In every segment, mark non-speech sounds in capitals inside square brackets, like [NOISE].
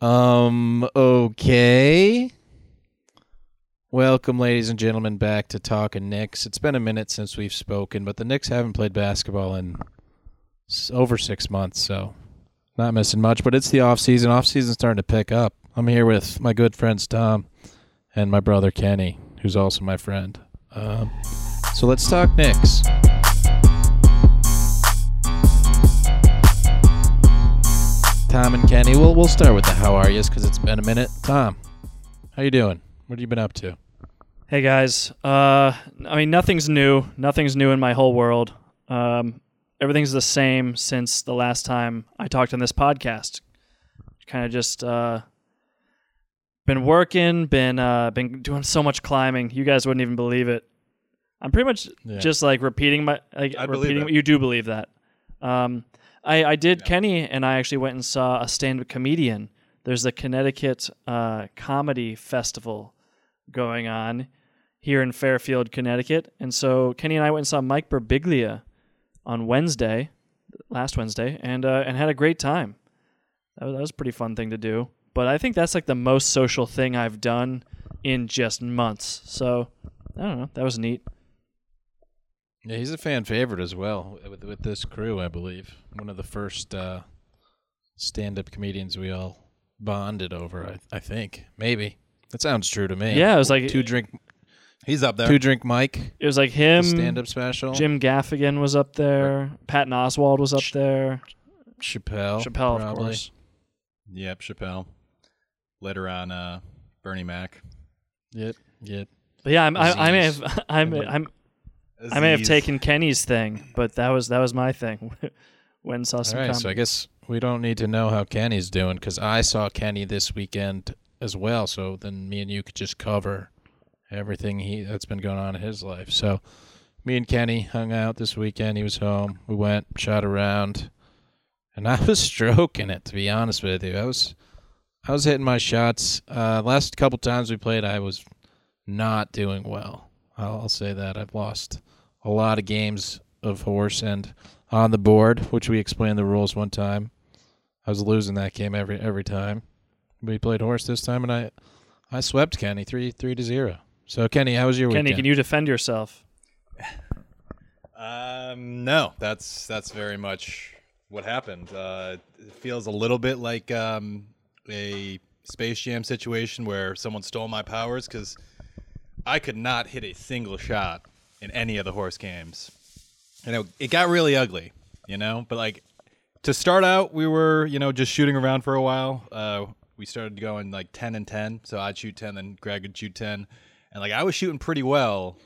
Um, okay. Welcome, ladies and gentlemen, back to Talking Knicks. It's been a minute since we've spoken, but the Knicks haven't played basketball in over six months, so not missing much. But it's the off season. Off season's starting to pick up. I'm here with my good friends Tom and my brother Kenney, who's also my friend. Um, so let's talk Knicks. Tom and Kenney. We'll we'll start with the how are yous because it's been a minute. Tom, how you doing? What have you been up to? Hey guys, uh, I mean nothing's new. Nothing's new in my whole world. Um, everything's the same since the last time I talked on this podcast. Kind of just uh, been working, been uh, been doing so much climbing. You guys wouldn't even believe it. I'm pretty much Yeah. just like repeating my like I repeating what you do believe that. Um, I I did Kenney and I actually went and saw a stand-up comedian. There's the Connecticut uh, Comedy Festival going on here in Fairfield, Connecticut, and so Kenney and I went and saw Mike Birbiglia on Wednesday, last Wednesday, and uh, and had a great time. That was, that was a pretty fun thing to do. But I think that's like the most social thing I've done in just months. So I don't know. That was neat. Yeah, he's a fan favorite as well with with this crew, I believe. One of the first uh, stand-up comedians we all bonded over. I, I think maybe that sounds true to me. Yeah, it was like two drink, He's up there. two drink Mike it was like him. stand-up special. Jim Gaffigan was up there. Patton Oswalt was up Ch- there. Chappelle, Chappelle, of course. Yep, Chappelle. Later on, uh, Bernie Mac. Yep, yep. But yeah, I'm, I, I may have [LAUGHS] I'm, I'm I may have taken Kenney's thing, but that was that was my thing. [LAUGHS] when saw some right, comedy. so I guess we don't need to know how Kenney's doing because I saw Kenney this weekend as well. So then me and you could just cover everything he that's been going on in his life. So me and Kenney hung out this weekend. He was home. We went, shot around, and [LAUGHS] I was stroking it. To be honest with you, I was I was hitting my shots. Uh, last couple times we played, I was not doing well. I'll, I'll say that I've lost a lot of games of horse and on the board, which we explained the rules one time. I was losing that game every every time. We played horse this time, and I I swept Kenney three three to zero. So Kenney, how was your Kenney, weekend? can you defend yourself? [LAUGHS] Um, no, that's that's very much what happened. Uh, it feels a little bit like um, a Space Jam situation where someone stole my powers because I could not hit a single shot in any of the horse games, and it, it got really ugly, you know. But like to start out, we were you know just shooting around for a while. Uh, we started going like ten and ten, so I'd shoot ten, then Greg would shoot ten, and like I was shooting pretty well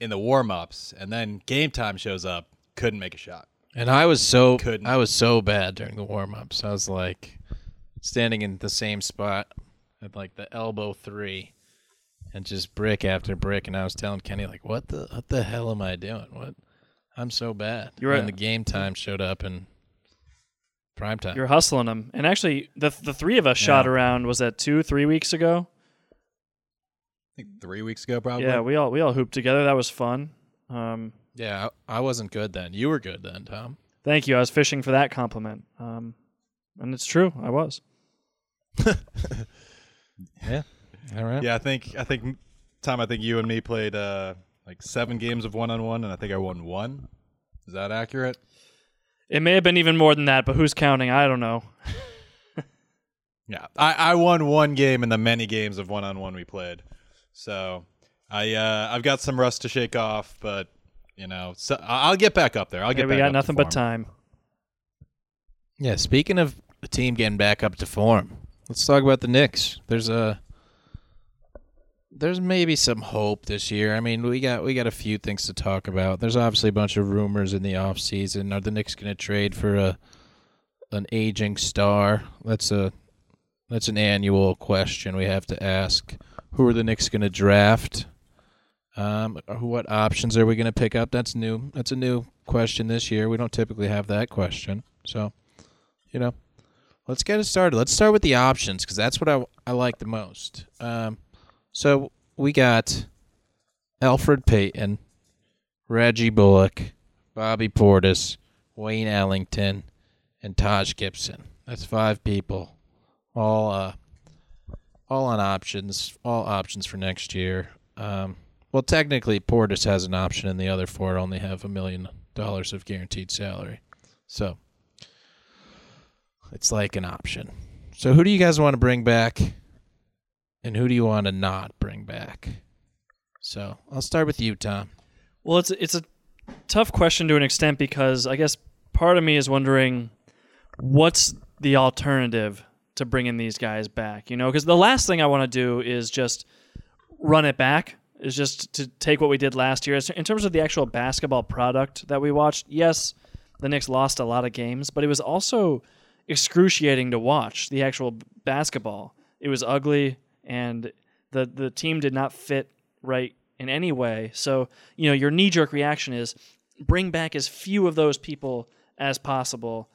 in the warm ups, and then game time shows up, couldn't make a shot. and I was so Couldn't. I was so bad during the warm ups. I was like standing in the same spot at like the elbow three, and just brick after brick. And I was telling Kenney like, "What the what the hell am I doing? What? I'm so bad." You're and a- the game time showed up and prime time. You're hustling them, and actually, the the three of us shot around. Was that two, three weeks ago? I think three weeks ago, probably. Yeah, we all we all hooped together. That was fun. Um, yeah, I, I wasn't good then. You were good then, Tom. thank you. I was fishing for that compliment. Um, and it's true. I was. [LAUGHS] [LAUGHS] Yeah. All right. yeah. I think I think Tom. I think you and me played uh, like seven games of one on one, and I think I won one. Is that accurate? It may have been even more than that, but who's counting? I don't know. [LAUGHS] Yeah, I, I won one game in the many games of one on one we played. So I uh, I've got some rust to shake off, but you know, so I- I'll get back up there. I'll Okay, get. we back got up to nothing but time. Yeah, speaking of a team getting back up to form, let's talk about the Knicks. There's a there's maybe some hope this year. I mean, we got we got a few things to talk about. There's obviously a bunch of rumors in the offseason. Are the Knicks going to trade for a an aging star? That's a that's an annual question we have to ask. Who are the Knicks going to draft? Um, what options are we going to pick up? That's new. That's a new question this year. We don't typically have that question. So, you know, let's get it started. Let's start with the options because that's what I, I like the most. Um, so we got Alfred Payton, Reggie Bullock, Bobby Portis, Wayne Ellington, and Taj Gibson. That's five people. all uh, all on options, all options for next year. Um, well, technically, Portis has an option, and the other four only have a million dollars of guaranteed salary. So it's like an option. So who do you guys want to bring back, and who do you want to not bring back? So I'll start with you, Tom. Well, it's it's a tough question to an extent because I guess part of me is wondering what's the alternative to bringing these guys back. You know, because the last thing I want to do is just run it back. Is just to take what we did last year in terms of the actual basketball product that we watched. Yes, the Knicks lost a lot of games, but it was also excruciating to watch the actual basketball. It was ugly, and the the team did not fit right in any way. So you know your knee jerk reaction is bring back as few of those people as possible.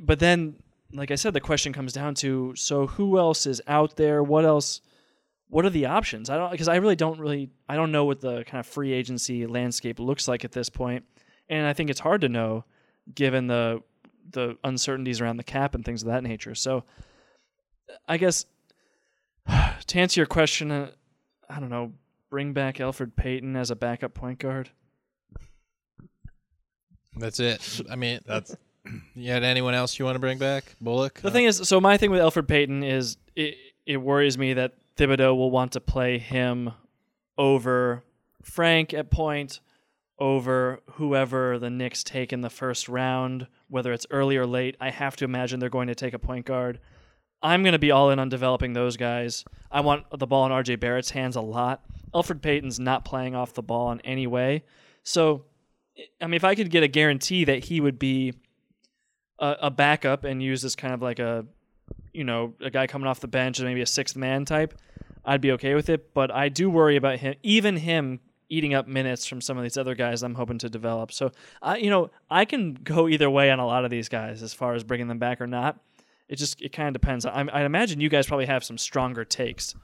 But then, like I said, the question comes down to so who else is out there? What else? What are the options? I don't because I really don't really I don't know what the kind of free agency landscape looks like at this point, and I think it's hard to know given the the uncertainties around the cap and things of that nature. So, I guess [SIGHS] to answer your question, uh, I don't know. Bring back Alfred Payton as a backup point guard. That's it. I mean, That's [LAUGHS] you had anyone else you want to bring back? Bullock. The thing is, so my thing with Alfred Payton is it, it worries me that Thibodeau will want to play him over Frank at point, over whoever the Knicks take in the first round, whether it's early or late. I have to imagine they're going to take a point guard. I'm going to be all in on developing those guys. I want the ball in RJ Barrett's hands a lot. Alfred Payton's not playing off the ball in any way. So, I mean, if I could get a guarantee that he would be a, a backup and use as kind of like a, you know, a guy coming off the bench and maybe a sixth man type, I'd be okay with it. But I do worry about him, even him eating up minutes from some of these other guys I'm hoping to develop. So, I, you know, I can go either way on a lot of these guys as far as bringing them back or not. It just it kind of depends. I, I imagine you guys probably have some stronger takes.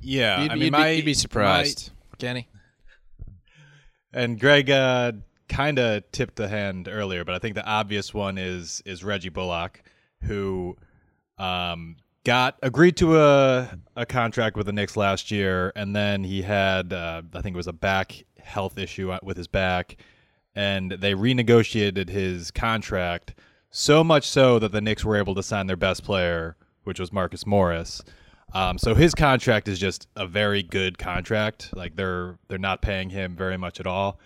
yeah. You'd, I mean, you'd, my, be, you'd be surprised, Kenney. and Greg uh, kind of tipped the hand earlier, but I think the obvious one is is Reggie Bullock, who um, got agreed to a a contract with the Knicks last year, and then he had uh, I think it was a back health issue with his back, and they renegotiated his contract so much so that the Knicks were able to sign their best player, which was Marcus Morris. Um, so his contract is just a very good contract. Like they're they're not paying him very much at all,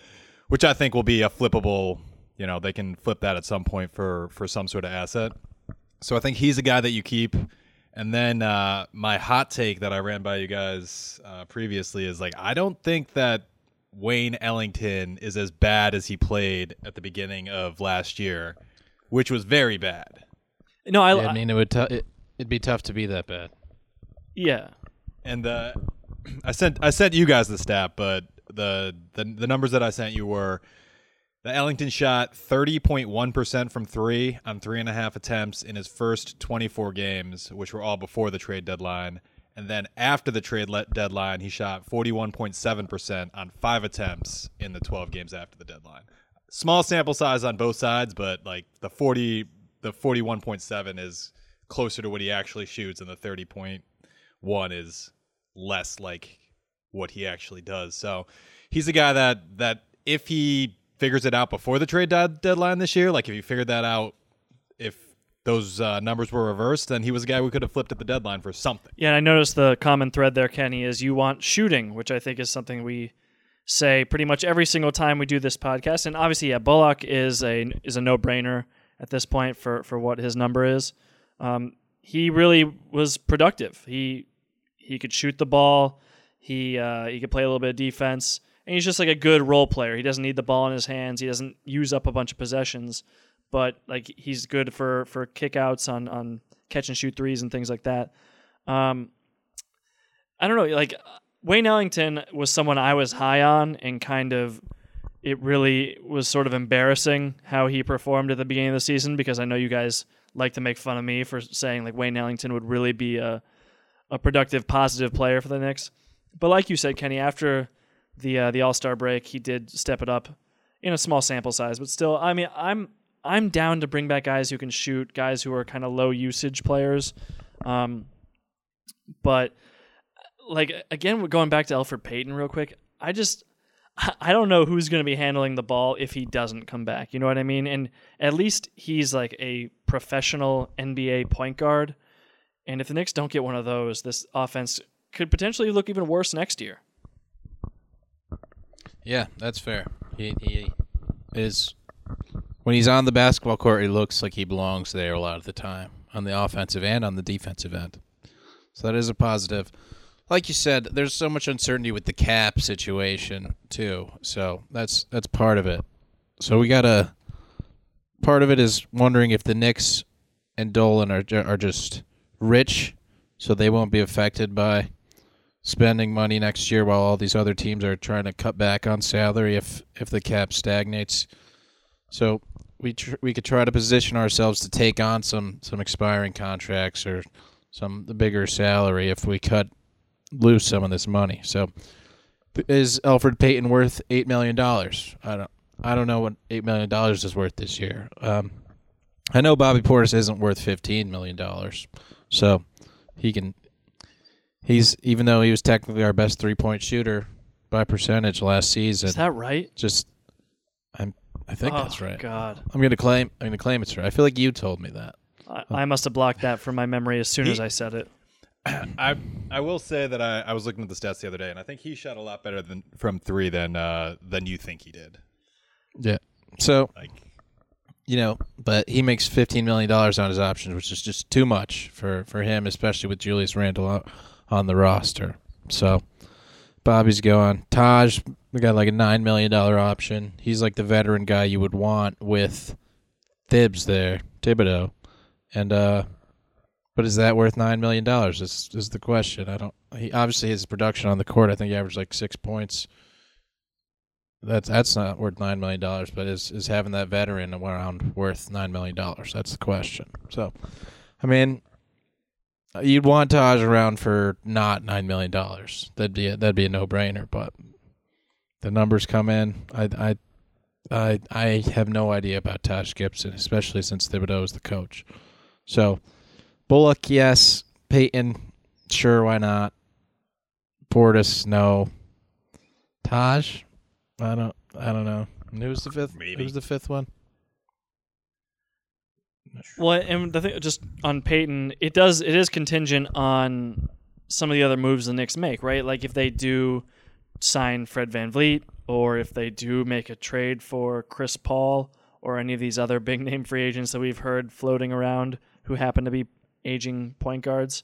which I think will be a flippable. You know, they can flip that at some point for for some sort of asset. So I think he's a guy that you keep. And then uh, my hot take that I ran by you guys uh, previously is like I don't think that Wayne Ellington is as bad as he played at the beginning of last year, which was very bad. No, I, Yeah, I mean, it would t- it, it'd be tough to be that bad. yeah. And the [CLEARS THROAT] I sent I sent you guys the stat, but the the, the numbers that I sent you were the Ellington shot thirty point one percent from three on three and a half attempts in his first twenty four games, which were all before the trade deadline. And then after the trade le- deadline, he shot forty one point seven percent on five attempts in the twelve games after the deadline. Small sample size on both sides, but like the forty the forty one point seven is closer to what he actually shoots, and the thirty point one is less like what he actually does. So he's a guy that that if he figures it out before the trade dead- deadline this year, like if he figured that out, if those uh, numbers were reversed, then he was a guy we could have flipped at the deadline for something. Yeah, and I noticed the common thread there, Kenney, is you want shooting, which I think is something we say pretty much every single time we do this podcast. And obviously, yeah, Bullock is a is a no brainer at this point for for what his number is. Um, he really was productive. He he could shoot the ball. He uh, he could play a little bit of defense, and he's just like a good role player. He doesn't need the ball in his hands. He doesn't use up a bunch of possessions, but like he's good for for kickouts on on catch and shoot threes and things like that. Um, I don't know, like Wayne Ellington was someone I was high on, and kind of it really was sort of embarrassing how he performed at the beginning of the season because I know you guys like to make fun of me for saying like Wayne Ellington would really be a a productive, positive player for the Knicks. But like you said, Kenney, after the uh, the All Star break, he did step it up in a small sample size, but still, I mean, I'm I'm down to bring back guys who can shoot, guys who are kind of low usage players. Um, but like again, going back to Alfred Payton real quick. I just I don't know who's going to be handling the ball if he doesn't come back. You know what I mean? And at least he's like a professional NBA point guard. And if the Knicks don't get one of those, this offense could potentially look even worse next year. Yeah, that's fair. He, he is when he's on the basketball court, he looks like he belongs there a lot of the time on the offensive and on the defensive end. So that is a positive. Like you said, there's so much uncertainty with the cap situation too. So that's that's part of it. So we gotta. Part of it is wondering if the Knicks and Dolan are are just rich, so they won't be affected by spending money next year while all these other teams are trying to cut back on salary if if the cap stagnates. So we tr- we could try to position ourselves to take on some some expiring contracts or some the bigger salary if we cut lose some of this money. So is Alfred Payton worth eight million dollars? I don't I don't know what eight million dollars is worth this year. Um, I know Bobby Portis isn't worth fifteen million dollars, so he can. He's even though he was technically our best three point shooter by percentage last season. Is that right? just I'm I think oh, that's right. God, I'm gonna claim I'm gonna claim it's right. I feel like you told me that. I, I must have blocked that from my memory as soon as I said it. [CLEARS THROAT] I I will say that I, I was looking at the stats the other day, and I think he shot a lot better than from three than uh, than you think he did. Yeah. So Like, you know, but he makes fifteen million dollars on his options, which is just too much for for him, especially with Julius Randle on, on the roster. So Bobby's going. Taj, we got like a nine million dollar option. He's like the veteran guy you would want with Thibs there, Thibodeau, and uh, but is that worth nine million dollars? Is is the question. I don't. He obviously his production on the court. I think he averaged like six points. That's that's not worth nine million dollars, but is is having that veteran around worth nine million dollars? That's the question. So, I mean, you'd want Taj around for not nine million dollars. That'd be a, that'd be a no brainer. But the numbers come in. I I I I have no idea about Taj Gibson, especially since Thibodeau is the coach. So, Bullock, yes. Payton, sure, why not? Portis, no. Taj, I don't, I don't know. And Who's the fifth? Maybe. Who's the fifth one? Well, and the thing, just on Payton, it does it is contingent on some of the other moves the Knicks make, right? Like if they do sign Fred VanVleet, or if they do make a trade for Chris Paul, or any of these other big name free agents that we've heard floating around who happen to be aging point guards.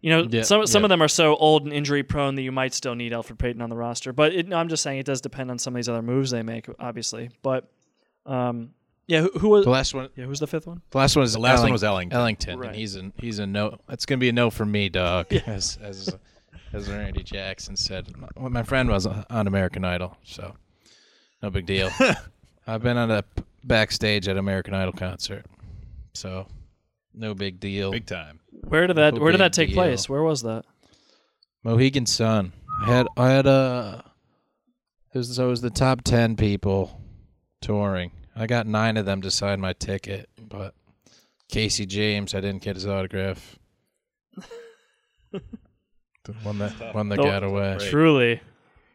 You know, Yeah, some some yeah. of them are so old and injury prone that you might still need Alfred Payton on the roster. But it, I'm just saying it does depend on some of these other moves they make, obviously. But um, yeah, who, who was The last one. yeah who's the fifth one? The last one is the last one was Ellington. Ellington, Right. and he's a he's a no. That's gonna be a no for me, dog. [LAUGHS] As as as Randy Jackson said, my, my friend was on American Idol, so no big deal. [LAUGHS] I've been on a p- backstage at American Idol concert, so no big deal. big time. Where did that No Where did that take deal. place? Where was that? Mohegan Sun. I had I had a. It was, so it was the top ten people touring. I got nine of them to sign my ticket, but Casey James, I didn't get his autograph. [LAUGHS] the one that one that Don't- got away. Truly,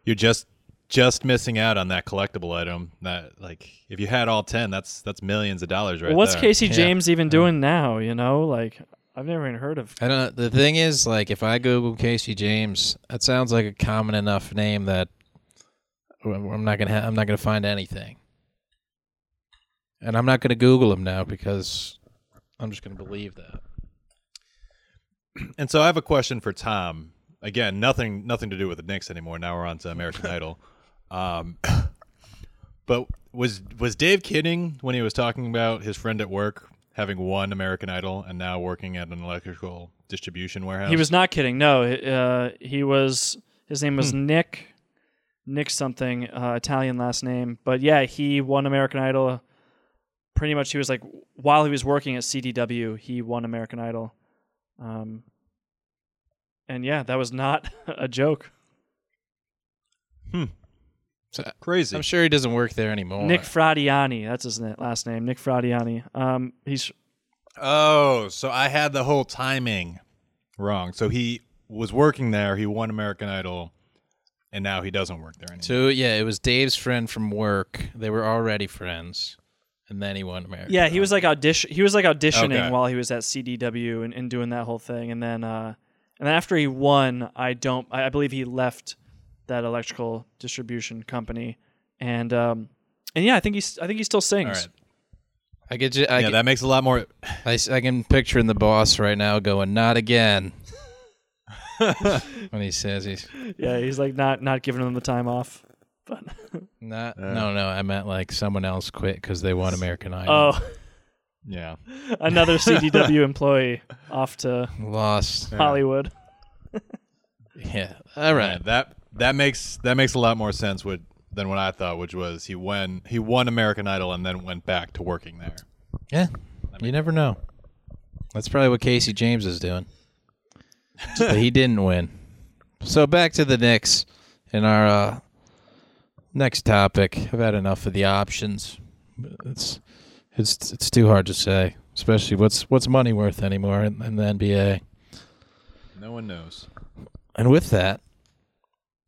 You're just just missing out on that collectible item. That like, if you had all ten, that's that's millions of dollars right well, what's there. Casey Yeah. James even doing now? You know, like I've never even heard of. I don't know. The thing is, like, if I Google Casey James, that sounds like a common enough name that I'm not gonna ha- I'm not gonna find anything, and I'm not gonna Google him now because I'm just gonna believe that. And so I have a question for Tom. Again, nothing nothing to do with the Knicks anymore. Now we're on to American Idol. [LAUGHS] Um, but was was Dave kidding when he was talking about his friend at work having won American Idol and now working at an electrical distribution warehouse? He was not kidding. No, uh, he was. His name was Nick. Nick something uh, Italian last name, but yeah, he won American Idol. Pretty much, he was like while he was working at CDW, he won American Idol. Um, and yeah, that was not [LAUGHS] a joke. So, Crazy. I'm sure he doesn't work there anymore. Nick Fradiani, that's his na- last name. Nick Fradiani. Um, he's Oh, so I had the whole timing wrong. So he was working there. He won American Idol, and now he doesn't work there anymore. So yeah, it was Dave's friend from work. They were already friends, and then he won America. yeah, he was like audition. He was like auditioning Okay. while he was at CDW and, and doing that whole thing, and then uh, and then after he won, I don't. I, I believe he left that electrical distribution company, and um, and yeah, I think he's. I think he still sings. right. I get you. I, yeah, get- that makes a lot more. I, I can picture in the boss right now going, "Not again." when he says he's Yeah, he's like not not giving them the time off. But [LAUGHS] not. Yeah. No, no, I meant like someone else quit because they won American Idol. oh, Yeah. [LAUGHS] another CDW [LAUGHS] employee off to lost. Hollywood. Yeah. All Right. right. That that makes that makes a lot more sense with, than what I thought, which was he won he won American Idol and then went back to working there. Yeah. You never know. That's probably what Casey James is doing. but he didn't win. So back to the Knicks and our uh, next topic. I've had enough of the options. It's it's it's too hard to say, especially what's what's money worth anymore in, in the NBA. No one knows. And with that,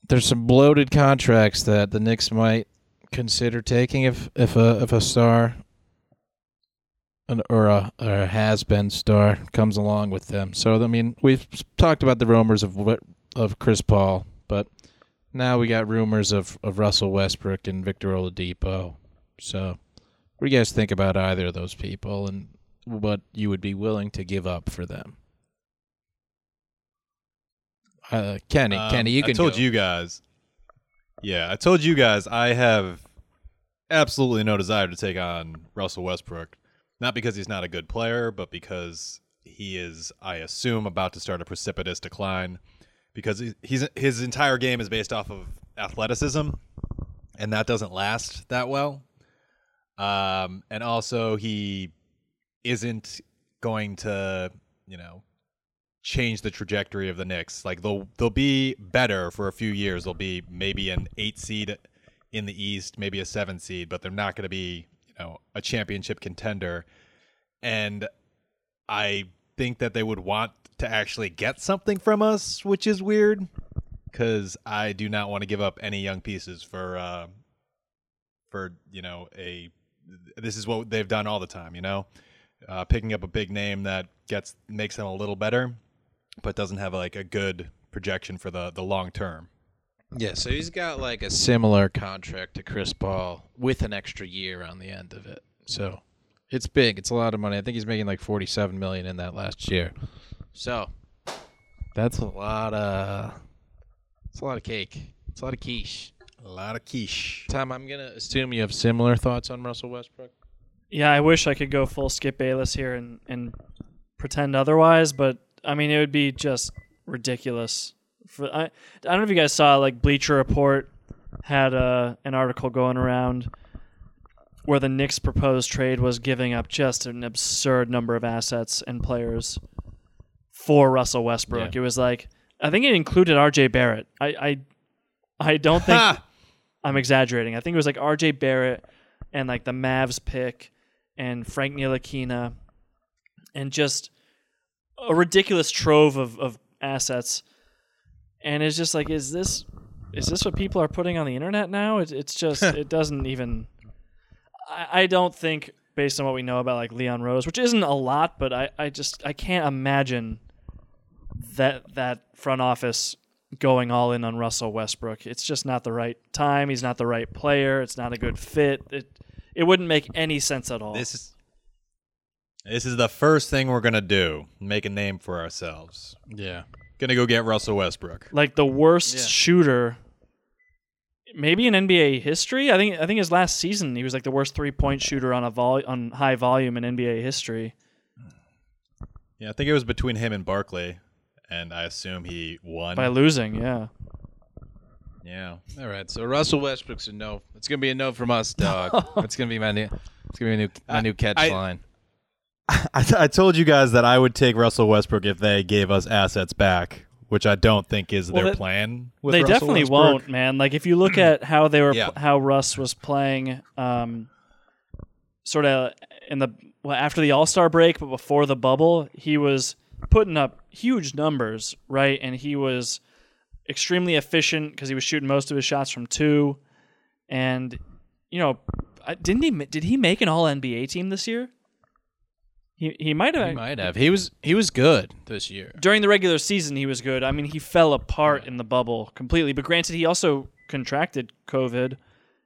there's some bloated contracts that the Knicks might consider taking if if a if a star an, or a a has been star comes along with them. So I mean, we've talked about the rumors of what of Chris Paul, but now we got rumors of of Russell Westbrook and Victor Oladipo. So, what do you guys think about either of those people and what you would be willing to give up for them? Uh, Kenney, Um, Kenney, you can. I told go. you guys. Yeah, I told you guys I have absolutely no desire to take on Russell Westbrook. Not because he's not a good player, but because he is, I assume, about to start a precipitous decline. Because he's his entire game is based off of athleticism, and that doesn't last that well. Um, and also he isn't going to, you know, change the trajectory of the Knicks. Like they'll they'll be better for a few years. They'll be maybe an eight seed in the East, maybe a seven seed, but they're not going to be you know a championship contender. And I think that they would want to actually get something from us, which is weird because I do not want to give up any young pieces for uh, for you know a this is what they've done all the time. You know, uh, picking up a big name that gets makes them a little better but doesn't have like a good projection for the the long term. Yeah, so he's got like a similar contract to Chris Paul with an extra year on the end of it. So it's big. It's a lot of money. I think he's making like forty-seven million in that last year. So that's a lot of. It's a lot of cake. It's a lot of quiche. A lot of quiche. Tom, I'm gonna assume you have similar thoughts on Russell Westbrook. Yeah, I wish I could go full Skip Bayless here and, and pretend otherwise, but I mean it would be just ridiculous. For I, I don't know if you guys saw like Bleacher Report had a, an article going around where the Knicks' proposed trade was giving up just an absurd number of assets and players for Russell Westbrook. Yeah. It was like I think it included R.J. Barrett. I I, I don't think I'm exaggerating. I think it was like R.J. Barrett and like the Mavs pick and Frank Ntilikina and just a ridiculous trove of, of assets. And it's just like, is this is this what people are putting on the internet now? It, it's just [LAUGHS] it doesn't even. I, I don't think based on what we know about like Leon Rose, which isn't a lot, but I, I just I can't imagine that that front office going all in on Russell Westbrook. It's just not the right time. He's not the right player. It's not a good fit. It it wouldn't make any sense at all. This is this is the first thing we're gonna do. Make a name for ourselves. Yeah. Gonna go get Russell Westbrook. like the worst Yeah. shooter maybe in NBA history. I think I think his last season he was like the worst three point shooter on a vol- on high volume in NBA history. Yeah, I think it was between him and Barkley, and I assume he won. By losing, yeah. yeah. All right. So Russell Westbrook's a no. It's gonna be a no from us, dog. [LAUGHS] It's gonna be my new. It's gonna be a new my new catch I- line. [LAUGHS] I, I told you guys that I would take Russell Westbrook if they gave us assets back, which I don't think is Well, their plan. With they Russell definitely Westbrook. won't, man. Like if you look at how they were, Yeah. how Russ was playing, um, sort of in the well after the All Star break, but before the bubble, he was putting up huge numbers, right? And he was extremely efficient because he was shooting most of his shots from two, and you know, didn't he? Did he make an All NBA team this year? He he might have. He might have. He was he was good this year. during the regular season he was good. I mean, he fell apart in the bubble completely. But granted, he also contracted COVID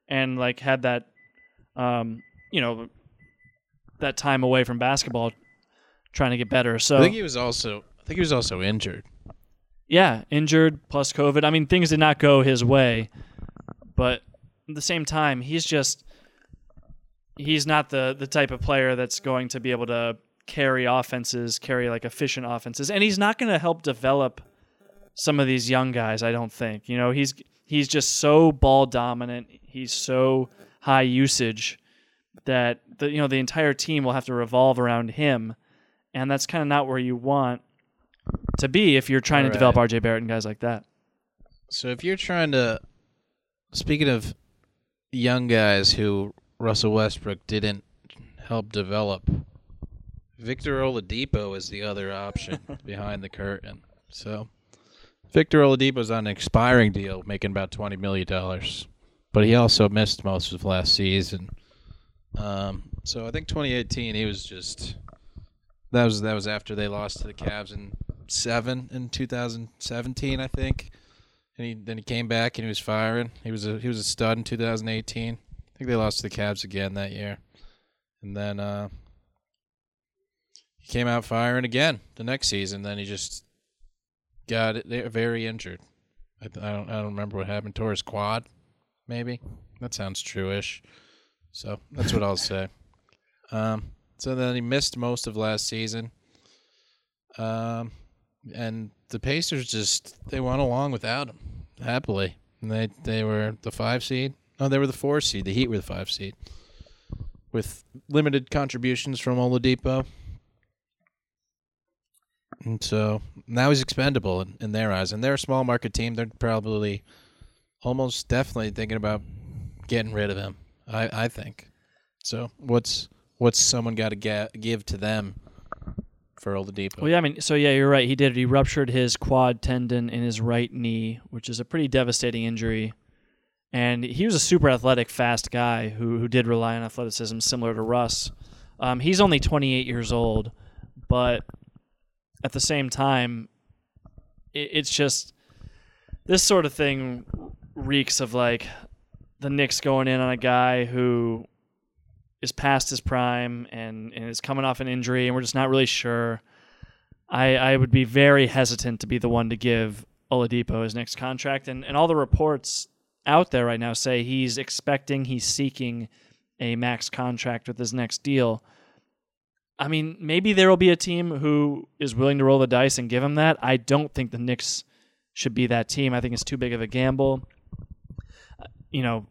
and like had that, um, you know, that time away from basketball, trying to get better. So I think he was also I think he was also injured. yeah, injured plus COVID. I mean, things did not go his way, but at the same time, he's just he's not the the type of player that's going to be able to carry offenses, carry like efficient offenses, and he's not going to help develop some of these young guys. I don't think. You know, he's he's just so ball dominant. He's so high usage that the you know the entire team will have to revolve around him, and that's kind of not where you want to be if you're trying to develop RJ Barrett and guys like that. So if you're trying to speaking of young guys who Russell Westbrook didn't help develop, Victor Oladipo is the other option [LAUGHS] behind the curtain. So Victor Oladipo's on an expiring deal, making about twenty million dollars, but he also missed most of last season. Um, so I think 2018 he was just that was that was after they lost to the Cavs in seven in 2017, I think. And he then he came back and he was firing. He was a he was a stud in 2018. Think they lost to the Cavs again that year, and then uh, he came out firing again the next season. Then he just got it very injured. I, I don't I don't remember what happened. Tore his quad, maybe. That sounds true-ish. So that's what I'll say. Um, so then he missed most of last season. Um, and the Pacers just they went along without him happily. And they they were the five seed. No, they were the four seed. The Heat were the five seed with limited contributions from Oladipo. And so now he's expendable in, in their eyes. And they're a small market team. They're probably almost definitely thinking about getting rid of him. I, I think. So what's what's someone got to give to them for Oladipo? Well, yeah, I mean, so yeah, you're right. He did. He ruptured his quad tendon in his right knee, which is a pretty devastating injury. And he was a super athletic, fast guy who who did rely on athleticism, similar to Russ. Um, he's only 28 years old, but at the same time, it, it's just this sort of thing reeks of like the Knicks going in on a guy who is past his prime and, and is coming off an injury, and we're just not really sure. I, I would be very hesitant to be the one to give Oladipo his next contract, and, and all the reports out there right now say he's expecting, he's seeking a max contract with his next deal. I mean, maybe there will be a team who is willing to roll the dice and give him that. I don't think the Knicks should be that team. I think it's too big of a gamble. Uh, You know,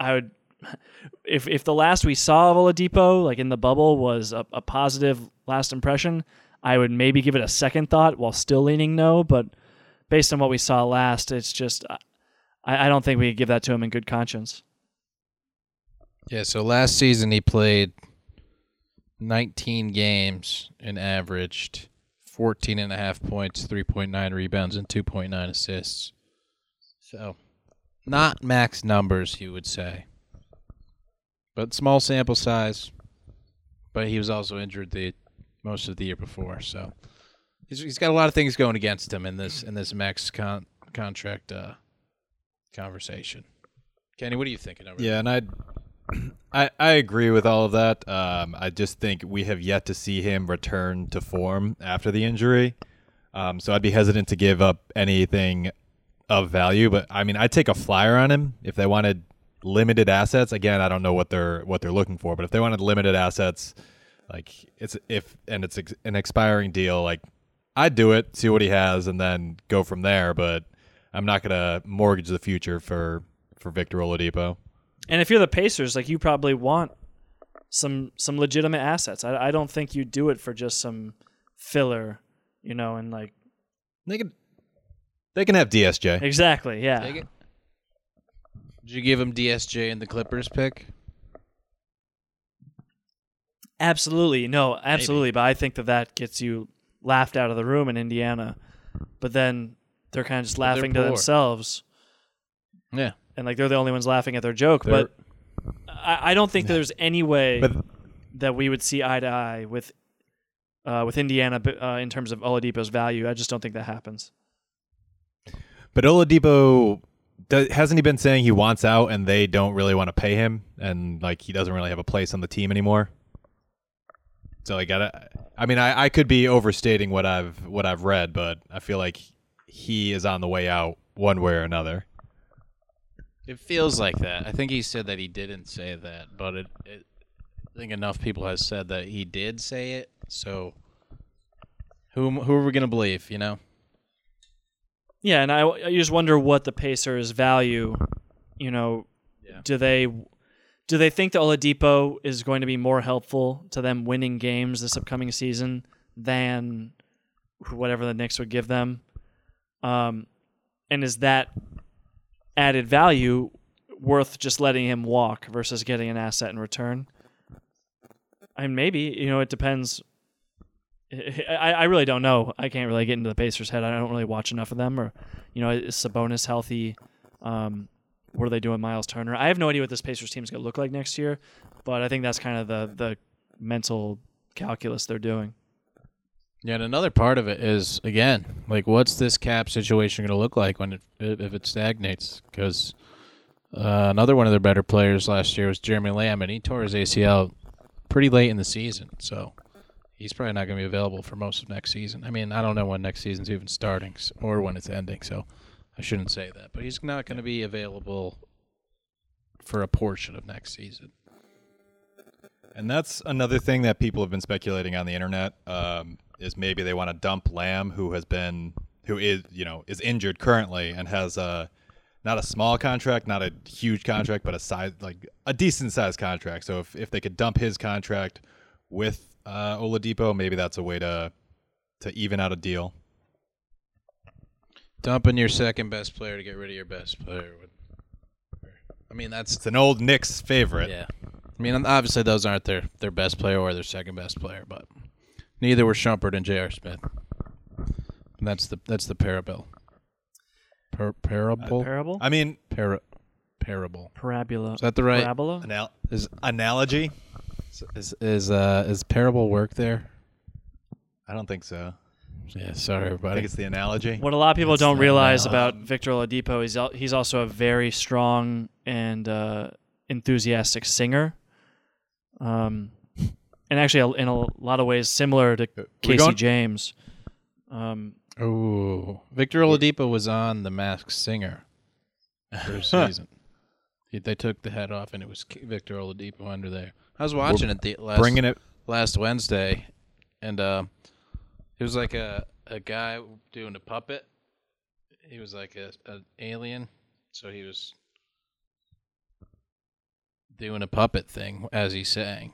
I would [LAUGHS] if if the last we saw of Oladipo, like in the bubble, was a, a positive last impression, I would maybe give it a second thought while still leaning no. But based on what we saw last, it's just I, I don't think we could give that to him in good conscience. Yeah, so last season he played 19 games and averaged 14 and a half points, 3.9 rebounds, and 2.9 assists. So, not max numbers, you would say. But small sample size. But he was also injured the most of the year before, so he's, he's got a lot of things going against him in this in this max con- contract uh, conversation. Kenney, what are you thinking over Yeah, and I, [CLEARS THROAT] I, I agree with all of that. Um, I just think we have yet to see him return to form after the injury. Um, so I'd be hesitant to give up anything of value. But I mean, I'd take a flyer on him if they wanted limited assets. Again, I don't know what they're what they're looking for, but if they wanted limited assets, like it's if and it's ex- an expiring deal, like I'd do it, see what he has, and then go from there. But I'm not gonna mortgage the future for for Victor Oladipo. And if you're the Pacers, like you probably want some some legitimate assets. I, I don't think you do it for just some filler, you know, and like They could They can have DSJ. Exactly. Yeah. Take it. Did you give him DSJ and the Clippers pick? Absolutely. No, absolutely. But I think that that gets you laughed out of the room in Indiana. But then they're kind of just laughing to poor. themselves. Yeah. And like they're the only ones laughing at their joke. They're- But I, I don't think that there's any way that we would see eye to eye with uh, with Indiana uh, in terms of Oladipo's value. I just don't think that happens. but Oladipo do- hasn't he been saying he wants out and they don't really want to pay him and like he doesn't really have a place on the team anymore. So I gotta. I mean, I, I could be overstating what I've what I've read, but I feel like he is on the way out one way or another. It feels like that. I think he said that he didn't say that, but it, it I think enough people has said that he did say it. So who who are we gonna believe? You know? Yeah, and I, I just wonder what the Pacers value. You know, Yeah. do they do they think that Oladipo is going to be more helpful to them winning games this upcoming season than whatever the Knicks would give them? Um, and is that added value worth just letting him walk versus getting an asset in return? And maybe you know it depends. [LAUGHS] I, I really don't know. I can't really get into the Pacers' head. I don't really watch enough of them. Or, you know, is Sabonis healthy? Um, what are they doing, Myles Turner? I have no idea what this Pacers team is going to look like next year, but I think that's kind of the the mental calculus they're doing. Yeah, and another part of it is again, like, what's this cap situation going to look like when it if it stagnates? Because uh, another one of their better players last year was Jeremy Lamb, and he tore his ACL pretty late in the season, so he's probably not going to be available for most of next season. I mean, I don't know when next season's even starting or when it's ending, so I shouldn't say that. But he's not going to be available for a portion of next season. And that's another thing that people have been speculating on the internet um, is maybe they want to dump Lamb, who has been, who is, you know, is injured currently and has a not a small contract, not a huge contract, but a size like a decent sized contract. So if if they could dump his contract with uh, Oladipo, maybe that's a way to to even out a deal. Dumping your second best player to get rid of your best player would. I mean, that's It's an old Knicks favorite. Yeah. I mean, obviously those aren't their, their best player or their second best player, but neither were Shumpert and J.R. Smith. And that's the that's the parable. Per, parable. Parable, I mean, Para, parable. parabola, Is that the right? parabola. anal- Is analogy. is is uh is parable work there? I don't think so. Yeah. Sorry, I everybody. think it's the analogy. What a lot of people It's don't realize about Victor Oladipo is he's also a very strong and uh, enthusiastic singer. Um, and actually, in a lot of ways, similar to Casey going- James. Um, Ooh, Victor Oladipo was on The Masked Singer for a [LAUGHS] season. He, they took the head off, and it was Victor Oladipo under there. I was watching it the last Bringing it. last Wednesday, and uh, it was like a a guy doing a puppet. He was like a an alien, so he was doing a puppet thing as he sang,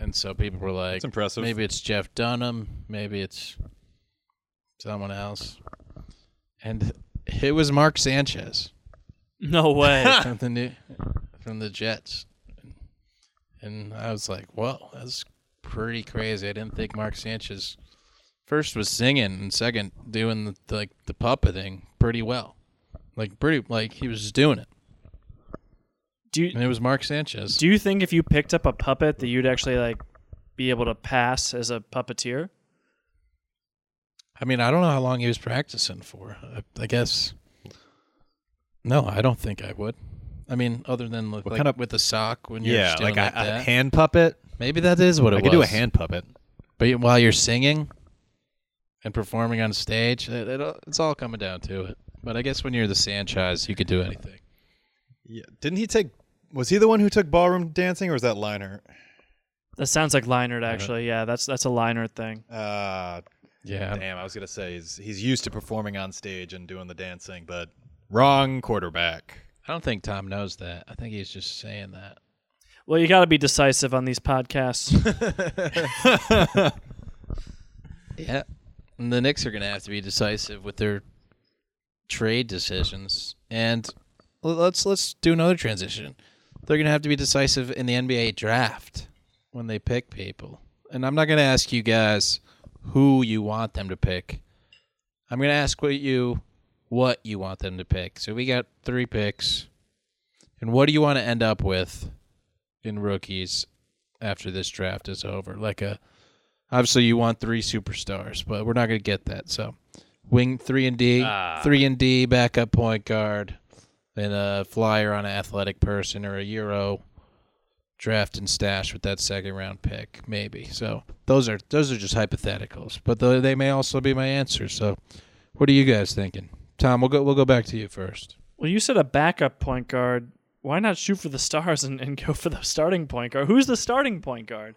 and so people were like, It's impressive. maybe it's Jeff Dunham, maybe it's someone else, and it was Mark Sanchez no way. [LAUGHS] from the new, from the Jets, and I was like, "Whoa, that's pretty crazy." I didn't think Mark Sanchez first was singing and second doing the, like the puppet thing pretty well, like pretty like he was just doing it, do you and it was Mark Sanchez. do you think if you picked up a puppet that you'd actually like be able to pass as a puppeteer? I mean, I don't know how long he was practicing for. I, I guess. No, I don't think I would. I mean, other than What like kind of- with a sock when you're Yeah, just like a, like a hand puppet. Maybe that is what it I was. could do a hand puppet. But while you're singing and performing on stage, it, it, it's all coming down to it. But I guess when you're the Sanchez, you could do anything. Yeah. Didn't he take? Was he the one who took ballroom dancing, or was that Leinart? That sounds like Leinart, actually. Yeah, that's that's a Leinart thing. Uh, Yeah. damn, I was gonna say he's he's used to performing on stage and doing the dancing, but wrong quarterback. I don't think Tom knows that. I think he's just saying that. Well, you got to be decisive on these podcasts. [LAUGHS] [LAUGHS] Yeah. And the Knicks are going to have to be decisive with their trade decisions. And l- let's let's do another transition. They're going to have to be decisive in the NBA draft when they pick people. And I'm not going to ask you guys who you want them to pick. I'm going to ask what you what you want them to pick. So we got 3 picks. And what do you want to end up with in rookies after this draft is over? Like a obviously you want 3 superstars, but we're not going to get that. So wing 3 and D, Ah. 3 and D backup point guard and a flyer on an athletic person or a euro draft and stash with that second round pick maybe so those are those are just hypotheticals but they may also be my answer. so what are you guys thinking tom we'll go we'll go back to you first Well, you said a backup point guard. Why not shoot for the stars and, and go for the starting point guard? Who's the starting point guard?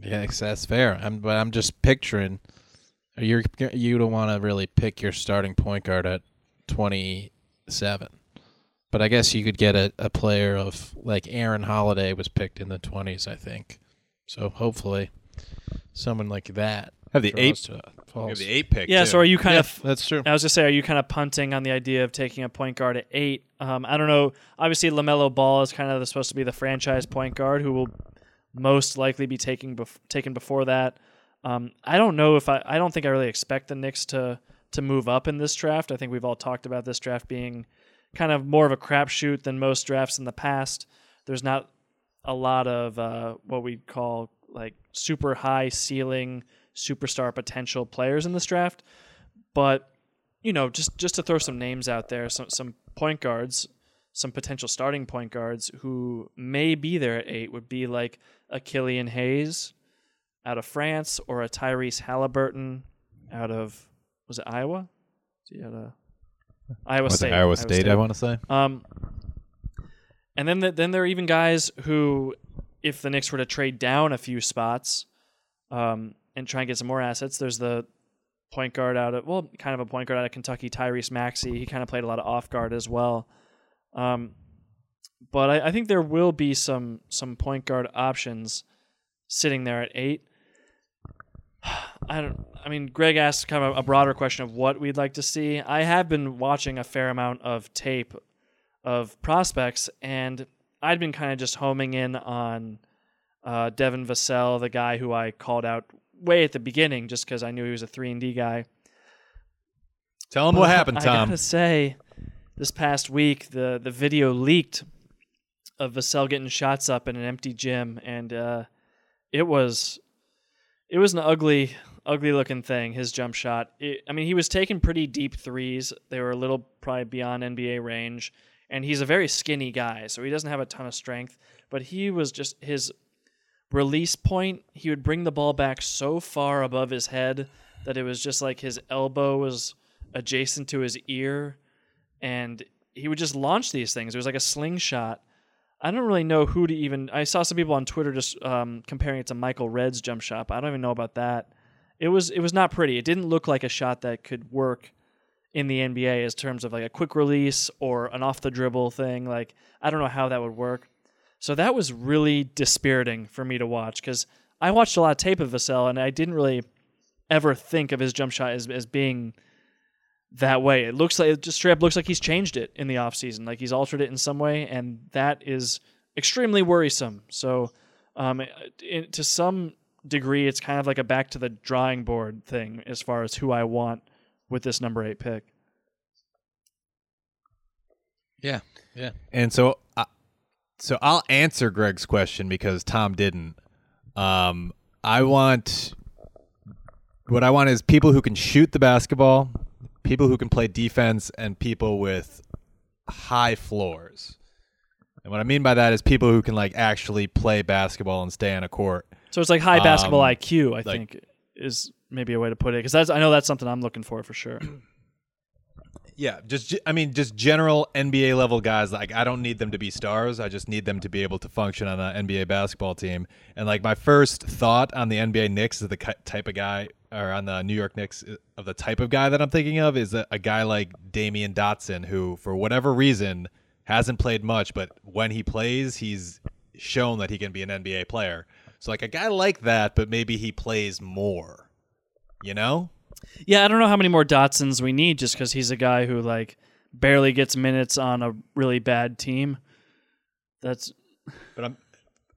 yeah that's- fair i'm but i'm just picturing you you don't want to really pick your starting point guard at 27 but i guess you could get a, a player of like aaron holiday was picked in the 20s i think so hopefully someone like that Have the eight. to- You falls. have the eight pick. Yeah, too. so are you kind Yeah, of that's true. I was just say, are you kind of punting on the idea of taking a point guard at eight? Um, I don't know. Obviously, Lamelo Ball is kind of the, supposed to be the franchise point guard who will most likely be taking bef- taken before that. Um, I don't know if I. I don't think I really expect the Knicks to to move up in this draft. I think we've all talked about this draft being kind of more of a crapshoot than most drafts in the past. There's not a lot of uh, what we call like super high ceiling superstar potential players in this draft but you know, just just to throw some names out there, some some point guards, some potential starting point guards who may be there at eight would be like a Killian Hayes out of France or a Tyrese Halliburton out of was it Iowa? Is he out of Iowa it, State? Iowa State, I want to say. Um, and then the, then there are even guys who, if the Knicks were to trade down a few spots, um, and try and get some more assets, there's the point guard out of well, kind of a point guard out of Kentucky, Tyrese Maxey. He kind of played a lot of off guard as well. Um, but I, I think there will be some some point guard options sitting there at eight. [SIGHS] I don't. I mean, Greg asked kind of a broader question of what we'd like to see. I have been watching a fair amount of tape of prospects, and I'd been kind of just homing in on uh, Devin Vassell, the guy who I called out way at the beginning, just because I knew he was a three and D guy. Tell them what happened, Tom. I gotta say, this past week, the the video leaked of Vassell getting shots up in an empty gym, and uh, it was it was an ugly, ugly looking thing. His jump shot. It, I mean, he was taking pretty deep threes. They were a little probably beyond NBA range, and he's a very skinny guy, so he doesn't have a ton of strength. But he was just his release point. He would bring the ball back so far above his head that it was just like his elbow was adjacent to his ear, and he would just launch these things. It was like a slingshot. I don't really know who to even. I saw some people on Twitter just um, comparing it to Michael Redd's jump shot. I don't even know about that. It was it was not pretty. It didn't look like a shot that could work in the NBA as terms of like a quick release or an off the dribble thing. Like I don't know how that would work. So that was really dispiriting for me to watch because I watched a lot of tape of Vassell and I didn't really ever think of his jump shot as, as being that way. It looks like it just straight up looks like he's changed it in the offseason. Like he's altered it in some way, and that is extremely worrisome. So um, it, to some degree, it's kind of like a back to the drawing board thing as far as who I want with this number eight pick. Yeah, yeah. And so, uh, so I'll answer Greg's question because Tom didn't. Um, I want what I want is people who can shoot the basketball, people who can play defense, and people with high floors. And what I mean by that is people who can like actually play basketball and stay on a court. So it's like high basketball Um, IQ. I like- think is maybe a way to put it because that's I know that's something I'm looking for for sure. [CLEARS THROAT] Yeah, just I mean, just general NBA level guys. Like I don't need them to be stars. I just need them to be able to function on an NBA basketball team. And like my first thought on the NBA Knicks is the type of guy, or on the New York Knicks uh, of the type of guy that I'm thinking of is a, a guy like Damyean Dotson, who for whatever reason hasn't played much, but when he plays, he's shown that he can be an NBA player. So like a guy like that, but maybe he plays more. You know, Yeah, I don't know how many more Dotsons we need just because he's a guy who like barely gets minutes on a really bad team. That's But I'm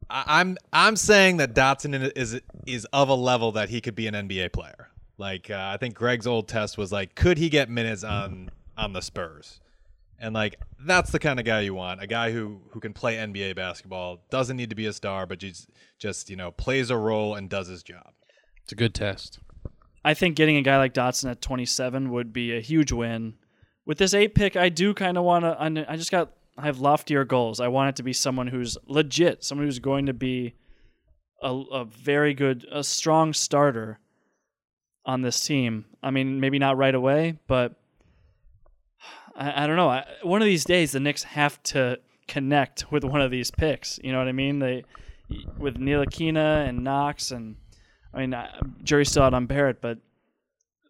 I'm I'm saying that Dotson is is of a level that he could be an NBA player. Like uh, I think Greg's old test was like, could he get minutes on on the Spurs? And like that's the kind of guy you want, a guy who who can play NBA basketball, doesn't need to be a star, but just just you know plays a role and does his job. It's a good test. I think getting a guy like Dotson at 27 would be a huge win. With this eight pick, I do kind of want to. I just got. I have loftier goals. I want it to be someone who's legit, someone who's going to be a, a very good, a strong starter on this team. I mean, maybe not right away, but I, I don't know. I, one of these days, the Knicks have to connect with one of these picks. You know what I mean? They with Ntilikina and Knox and I mean, uh, jury's still out on Barrett, but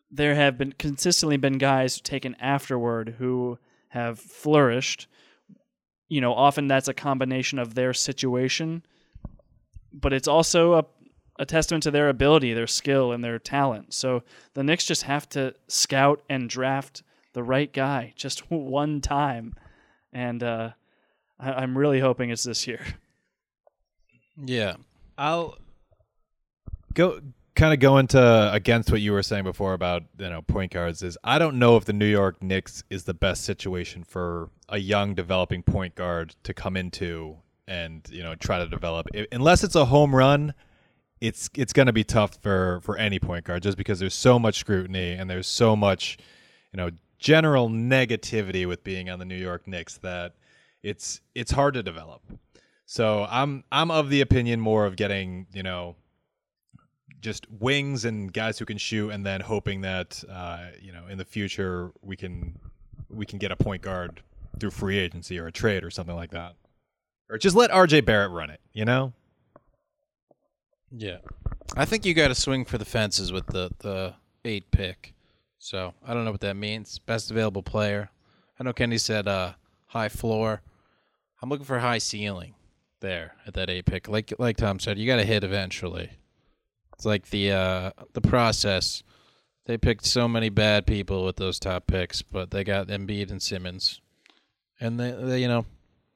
there have been consistently been guys taken afterward who have flourished. You know, often that's a combination of their situation, but it's also a, a testament to their ability, their skill, and their talent. So the Knicks just have to scout and draft the right guy [LAUGHS] just one time, and uh, I, I'm really hoping it's this year. [LAUGHS] Yeah. I'll go kind of go into against what you were saying before about you know point guards is I don't know if the New York Knicks is the best situation for a young developing point guard to come into and you know try to develop I unless it's a home run it's it's going to be tough for for any point guard just because there's so much scrutiny and there's so much you know general negativity with being on the New York Knicks that it's it's hard to develop. So I'm I'm of the opinion more of getting, you know, just wings and guys who can shoot, and then hoping that uh, you know in the future we can we can get a point guard through free agency or a trade or something like that, or just let R.J. Barrett run it. You know. Yeah. I think you got to swing for the fences with the the eight pick. So I don't know what that means. Best available player. I know Kenney said uh, high floor. I'm looking for high ceiling there at that eight pick. Like like Tom said, you got to hit eventually. It's like the uh, the process. They picked so many bad people with those top picks, but they got Embiid and Simmons, and they, they you know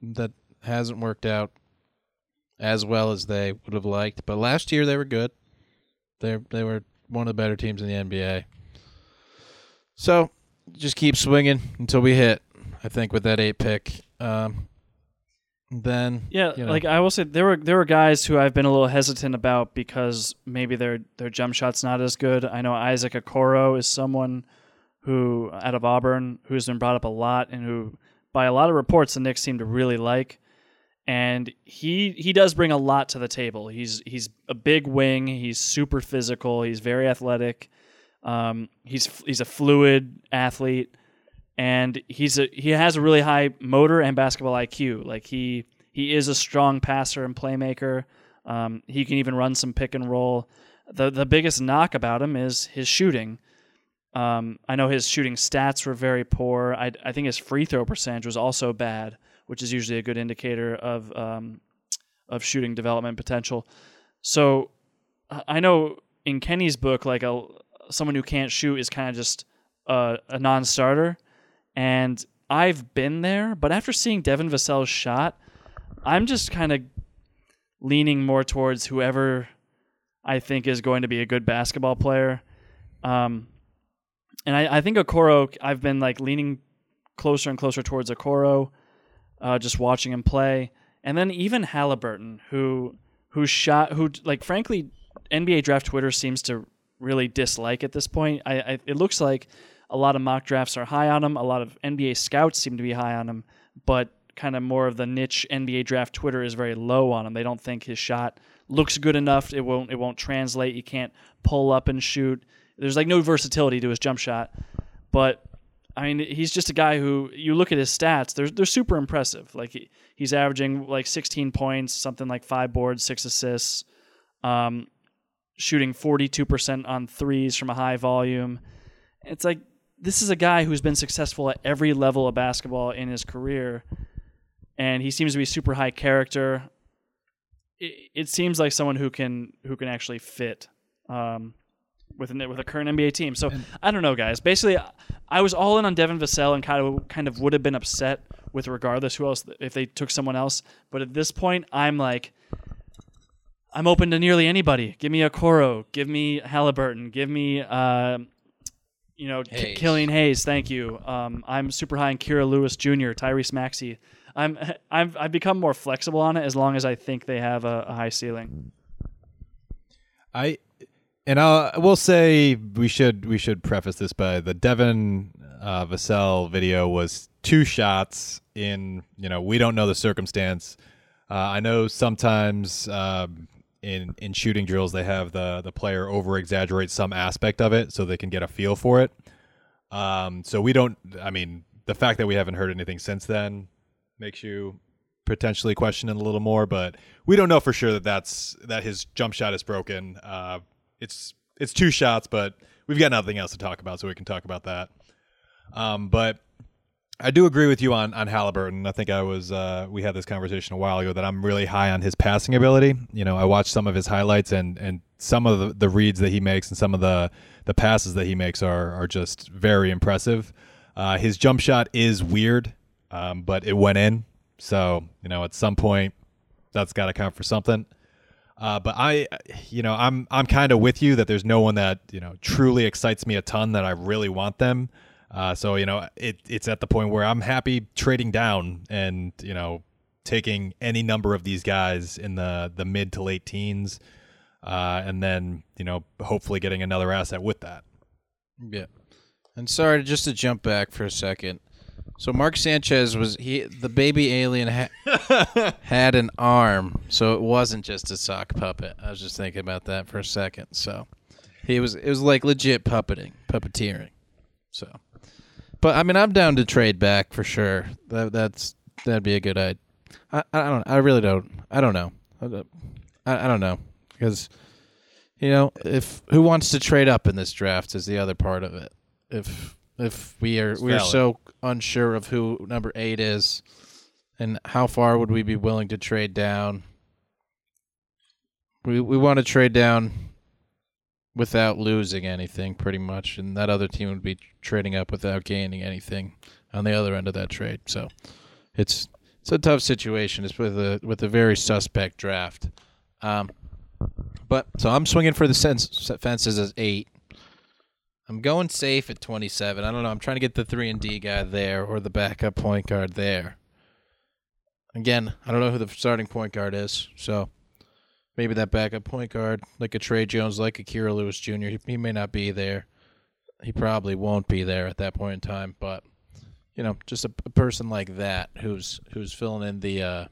that hasn't worked out as well as they would have liked. But last year they were good. They they were one of the better teams in the NBA. So just keep swinging until we hit. I think with that eight pick. Um, then Yeah, you know. like I will say, there were there were guys who I've been a little hesitant about because maybe their their jump shot's not as good. I know Isaac Okoro is someone who out of Auburn who's been brought up a lot and who, by a lot of reports, the Knicks seem to really like. And he he does bring a lot to the table. He's he's a big wing. He's super physical. He's very athletic. Um, he's he's a fluid athlete and he's a he has a really high motor and basketball IQ. Like he he is a strong passer and playmaker. Um, he can even run some pick and roll. the The biggest knock about him is his shooting. Um, I know his shooting stats were very poor. I, I think his free throw percentage was also bad, which is usually a good indicator of um, of shooting development potential. So I know in Kenney's book, like a someone who can't shoot is kind of just a, a non-starter. And I've been there, but after seeing Devin Vassell's shot, I'm just kind of leaning more towards whoever I think is going to be a good basketball player. Um, and I, I think Okoro, I've been like leaning closer and closer towards Okoro, uh, just watching him play. And then even Halliburton, who who shot, who like frankly, NBA draft Twitter seems to really dislike at this point. I, I it looks like a lot of mock drafts are high on him. A lot of NBA scouts seem to be high on him, but kind of more of the niche NBA draft Twitter is very low on him. They don't think his shot looks good enough. It won't it won't translate. You can't pull up and shoot. There's like no versatility to his jump shot. But I mean, he's just a guy who you look at his stats. They're they're super impressive. Like he, he's averaging like 16 points, something like five boards, six assists, um, shooting 42% on threes from a high volume. It's like this is a guy who's been successful at every level of basketball in his career, and he seems to be super high character. It, it seems like someone who can who can actually fit. Um, with an, with a current NBA team. So I don't know, guys. Basically, I was all in on Devin Vassell and kind of kind of would have been upset with regardless who else if they took someone else. But at this point, I'm like. I'm open to nearly anybody. Give me Okoro. Give me Halliburton. Give me, uh, you know, K- Hayes. Killian Hayes. Thank you. Um, I'm super high on Kira Lewis Jr., Tyrese Maxey. I'm I've I've become more flexible on it as long as I think they have a, a high ceiling. I and I'll we'll say we should we should preface this by the Devin uh, Vassell video was two shots in you know we don't know the circumstance. Uh, I know sometimes um, in in shooting drills they have the the player over exaggerate some aspect of it so they can get a feel for it. Um, so we don't. I mean, the fact that we haven't heard anything since then makes you potentially question it a little more, but we don't know for sure that that's that his jump shot is broken. Uh, it's it's two shots, but we've got nothing else to talk about, so we can talk about that. Um, but I do agree with you on on Halliburton. I think I was uh, we had this conversation a while ago that I'm really high on his passing ability. You know, I watched some of his highlights and and some of the, the reads that he makes and some of the the passes that he makes are are just very impressive. Uh, his jump shot is weird, um, but it went in. So you know, at some point, that's got to count for something. Uh, but I, you know, I'm I'm kind of with you that there's no one that you know truly excites me a ton that I really want them. Uh, so you know, it it's at the point where I'm happy trading down and you know taking any number of these guys in the the mid to late teens, uh, and then you know hopefully getting another asset with that. Yeah. And sorry, just to jump back for a second. So Mark Sanchez was he the baby alien ha- [LAUGHS] had an arm, so it wasn't just a sock puppet. I was just thinking about that for a second. So he was it was like legit puppeting, puppeteering. So, but I mean, I'm down to trade back for sure. That that's that'd be a good idea. I I don't I really don't I don't know I I, I don't know because you know if who wants to trade up in this draft is the other part of it. If if we are we are so unsure of who number eight is, and how far would we be willing to trade down? We we want to trade down without losing anything, pretty much, and that other team would be trading up without gaining anything on the other end of that trade. So it's it's a tough situation. It's with a with a very suspect draft. Um, but so I'm swinging for the sense, fences as eight. I'm going safe at 27. I don't know. I'm trying to get the three and D guy there or the backup point guard there. Again, I don't know who the starting point guard is, so maybe that backup point guard, like a Tre Jones, like a Lewis Jr. He, he may not be there. He probably won't be there at that point in time, but you know, just a, a person like that who's who's filling in the uh,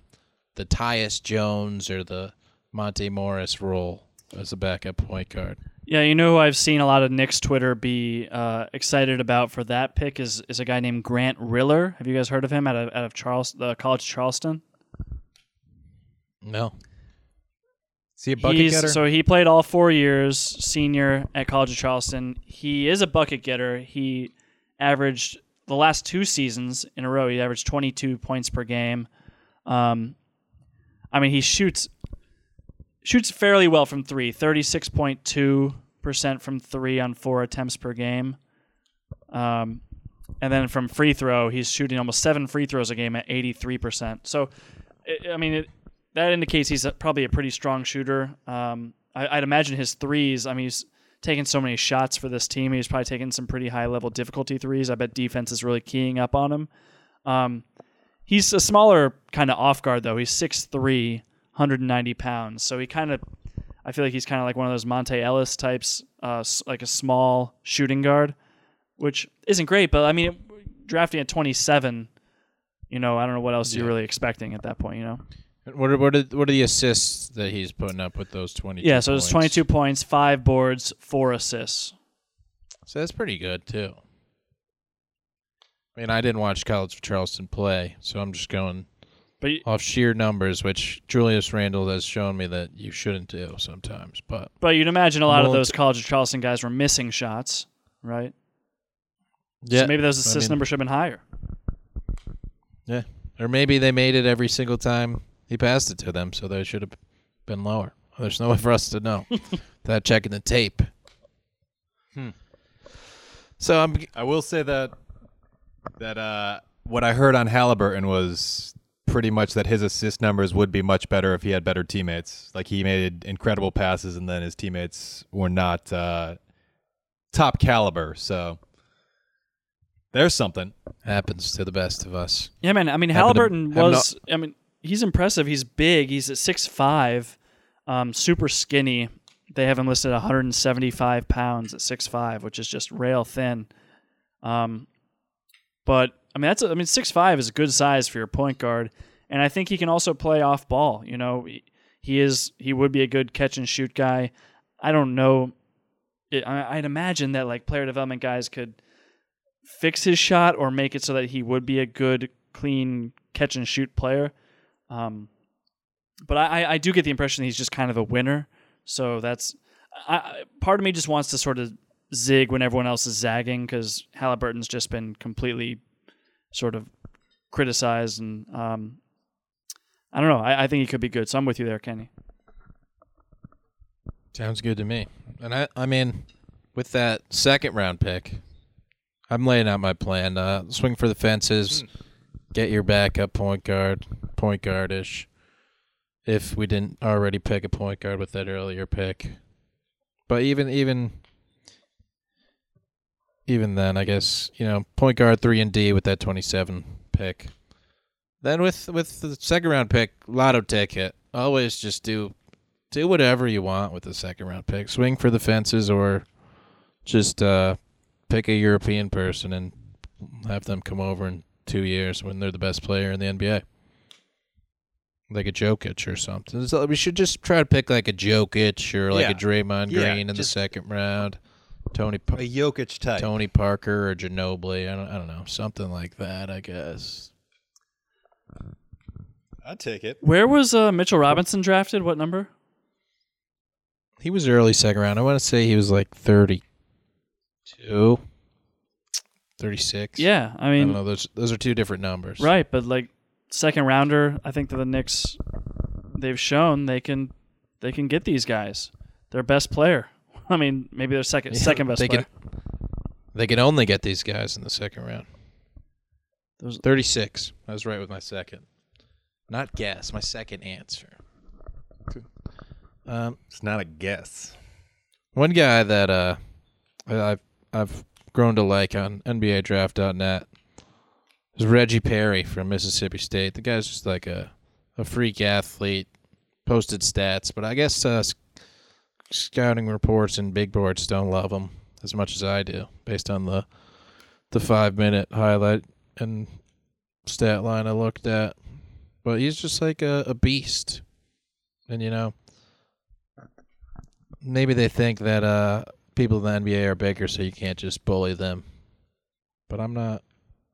the Tyus Jones or the Monte Morris role as a backup point guard. Yeah, you know who I've seen a lot of Knicks Twitter be uh, excited about for that pick is is a guy named Grant Riller. Have you guys heard of him out of out of Charles the College of Charleston? No. Is he a bucket He's- getter? So he played all four years, senior at College of Charleston. He is a bucket getter. He averaged the last two seasons in a row. He averaged 22 points per game. Um, I mean, he shoots shoots fairly well from three. 36.2 percent from three on four attempts per game. Um, and then from free throw, he's shooting almost seven free throws a game at 83 percent. So, I mean, it, that indicates he's a, probably a pretty strong shooter. Um, I, I'd imagine his threes. I mean, he's taken so many shots for this team. He's probably taken some pretty high level difficulty threes. I bet defense is really keying up on him. Um, he's a smaller kind of off guard though. He's 6'3", 190 pounds. So he kind of, I feel like he's kind of like one of those Monta Ellis types, uh, like a small shooting guard, which isn't great. But I mean, drafting at twenty seven. You know, I don't know what else you're really expecting at that point. You know. What are, what are what are the assists that he's putting up with those twenty? Yeah, so it's 22 points, five boards, four assists. So that's pretty good too. I mean, I didn't watch College of Charleston play, so I'm just going But y- off sheer numbers, which Julius Randle has shown me that you shouldn't do sometimes. But but you'd imagine a lot of those College of Charleston guys were missing shots, right? yeah, So maybe those I assist mean- numbers should have been higher. yeah, or maybe they made it every single time he passed it to them, so they should have been lower. There's no [LAUGHS] way for us to know [LAUGHS] without checking the tape. So I'm I will say that that uh, what I heard on Halliburton was pretty much that his assist numbers would be much better if he had better teammates. Like he made incredible passes, and then his teammates were not uh, top caliber. So there's something. happens to the best of us. Yeah, man. I mean, Having to- Halliburton having was. I mean, he's impressive. He's big. He's at six five, um, super skinny. They have him listed 175 pounds at six five, which is just rail thin. Um, but I mean, that's a, I mean, six five is a good size for your point guard, and I think he can also play off ball. You know, he, is he would be a good catch and shoot guy. I don't know. It, I, I'd imagine that like player development guys could fix his shot or make it so that he would be a good, clean catch and shoot player. Um, but I, I- do get the impression he's just kind of a winner. So that's I- part of me just wants to sort of zig when everyone else is zagging because Halliburton's just been completely sort of criticized and um, I don't know. I, I think he could be good. So I'm with you there, Kenney. Sounds good to me. And I, I mean, with that second round pick, I'm laying out my plan. Uh, swing for the fences, get your backup point guard, point guardish. If we didn't already pick a point guard with that earlier pick, but even even even then, I guess you know point guard three and D with that 27 pick. Then with with the second round pick, lotto ticket. Always just do do whatever you want with the second round pick. Swing for the fences or just uh, pick a European person and have them come over in two years when they're the best player in the NBA. Like a Jokic or something. So we should just try to pick like a Jokic or like Yeah. a Draymond Yeah, Green in the second round. Tony Pa- A Jokic type. Tony Parker or Ginobili. I don't, I don't know. Something like that, I guess. I'd take it. Where was uh, Mitchell Robinson drafted? What number? He was early second round. I want to say he was like 32, 36. Yeah, I I mean, don't know. Those those are two different numbers. Right, but like second rounder, I think that the Knicks they've shown they can they can get these guys. Their best player. I mean, maybe their second Yeah, second best they player. Can, they can only get these guys in the second round. Those- 36. I was right with my second. Not guess, my second answer. Um, It's not a guess. One guy that uh, I- I've I've grown to like on NBADraft.net is Reggie Perry from Mississippi State. The guy's just like a a freak athlete. Posted stats, but I guess uh, s- scouting reports and big boards don't love him as much as I do, based on the the five minute highlight and stat line I looked at. But he's just like a, a beast, and you know maybe they think that uh, people in the NBA are bigger, so you can't just bully them. But I'm not.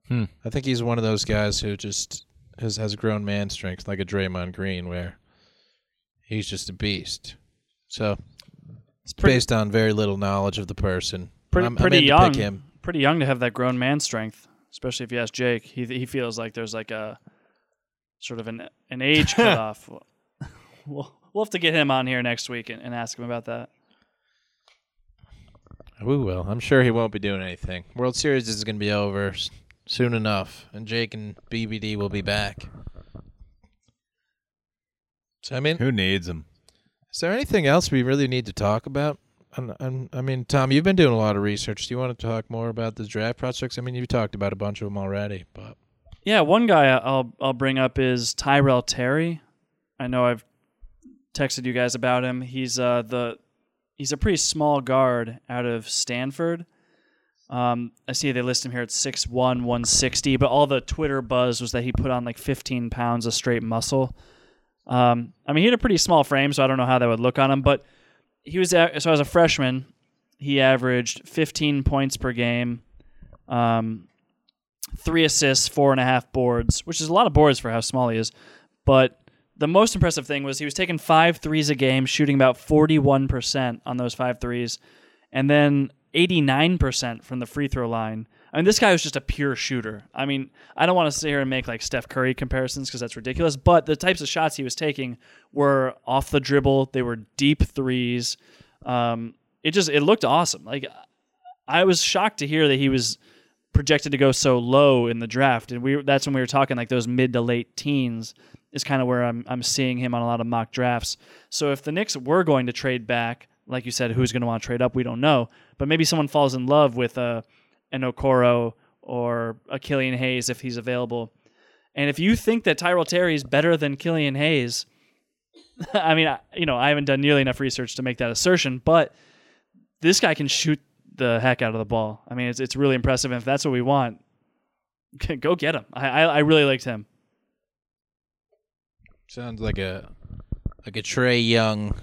Hmm. I think he's one of those guys who just has has grown man strength, like a Draymond Green, where he's just a beast. So It's pretty based on very little knowledge of the person, pretty, I'm, pretty I'm young. To pick him. Pretty young to have that grown man strength, especially if you ask Jake. He he feels like there's like a sort of an an age [LAUGHS] cutoff. we'll we'll have to get him on here next week and, and ask him about that. We will. I'm sure he won't be doing anything. World Series is going to be over soon enough, and Jake and BBD will be back. So I mean, Who needs him? Is there anything else we really need to talk about? I'm, I mean, Tom, you've been doing a lot of research. Do you want to talk more about the draft prospects? I mean, you've talked about a bunch of them already, but Yeah, one guy I'll I'll bring up is Tyrell Terry. I know I've texted you guys about him. He's uh the he's a pretty small guard out of Stanford. Um, I see they list him here at 6'1", 160, but all the Twitter buzz was that he put on like 15 pounds of straight muscle. Um, I mean, he had a pretty small frame, so I don't know how that would look on him, but he was so as a freshman, he averaged 15 points per game, um, three assists, four and a half boards, which is a lot of boards for how small he is. But the most impressive thing was he was taking five threes a game, shooting about 41% on those five threes, and then 89% from the free throw line. I mean, this guy was just a pure shooter. I mean, I don't want to sit here and make like Steph Curry comparisons because that's ridiculous, but the types of shots he was taking were off the dribble, they were deep threes. Um, it just it looked awesome. Like I was shocked to hear that he was projected to go so low in the draft, and we that's when we were talking like those mid to late teens is kind of where I'm I'm seeing him on a lot of mock drafts. So if the Knicks were going to trade back, like you said, who's going to want to trade up? We don't know, but maybe someone falls in love with a an Okoro or a Killian Hayes if he's available. And if you think that Tyrell Terry is better than Killian Hayes, [LAUGHS] I mean, I, you know, I haven't done nearly enough research to make that assertion, but this guy can shoot the heck out of the ball. I mean, it's it's really impressive. And if that's what we want, [LAUGHS] go get him. I I, I really liked him. Sounds like a like a Trae Young,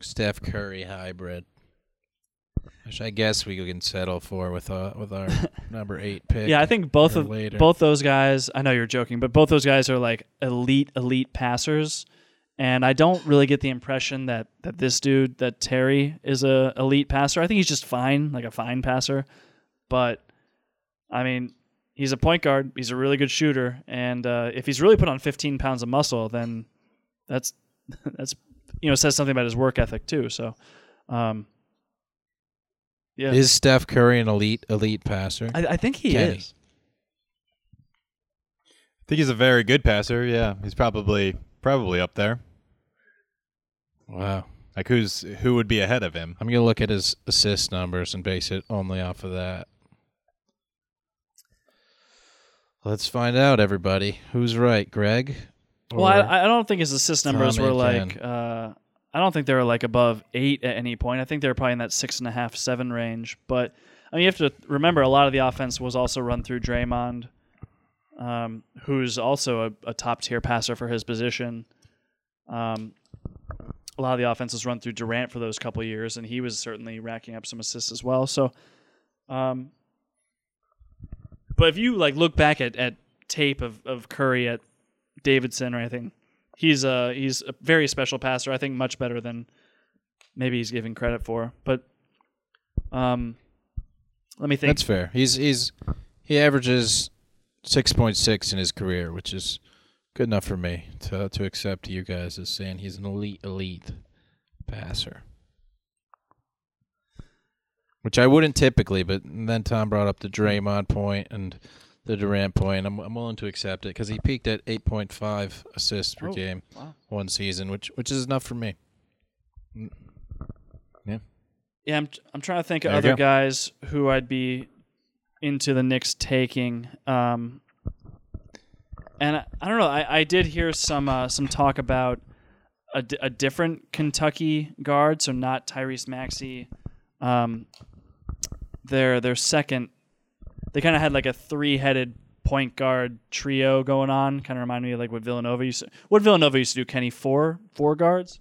Steph Curry hybrid. Which I guess we can settle for with uh with our [LAUGHS] number eight pick. Yeah, I think both of later. both those guys. I know you're joking, but both those guys are like elite elite passers. And I don't really get the impression that that this dude, that Terry, is a elite passer. I think he's just fine, like a fine passer. But I mean, he's a point guard. He's a really good shooter, and uh, if he's really put on 15 pounds of muscle, then that's [LAUGHS] that's you know says something about his work ethic too. So, um, yeah, Is Steph Curry an elite elite passer? I, I think he Kenney. is. I think he's a very good passer. Yeah, he's probably probably up there. wow. Like who's who would be ahead of him? I'm gonna look at his assist numbers and base it only off of that. Let's find out, everybody. Who's right, Greg? Well, I, I don't think his assist numbers Tom were like. Uh, I don't think they were like above eight at any point. I think they were probably in that six and a half, seven range. But I mean, you have to remember a lot of the offense was also run through Draymond, um, who's also a, a top tier passer for his position. Um, a lot of the offense was run through Durant for those couple years, and he was certainly racking up some assists as well. So, um, but if you like look back at, at tape of, of Curry at Davidson or anything, he's a he's a very special passer. I think much better than maybe he's giving credit for. But um, let me think. That's fair. He's he's he averages six point six in his career, which is good enough for me to to accept you guys as saying he's an elite elite passer. Which I wouldn't typically, but then Tom brought up the Draymond point and the Durant point. I'm I'm willing to accept it because he peaked at eight point five assists per Oh, game wow. one season, which which is enough for me. Yeah, Yeah, I'm I'm trying to think of There you other go. guys who I'd be into the Knicks taking. Um, and I, I don't know. I, I did hear some uh, some talk about a, a different Kentucky guard, so not Tyrese Maxey. Um, their their second, they kind of had like a three headed point guard trio going on. Kind of remind me of like what Villanova used. To, what Villanova used to do. Kenney four four guards.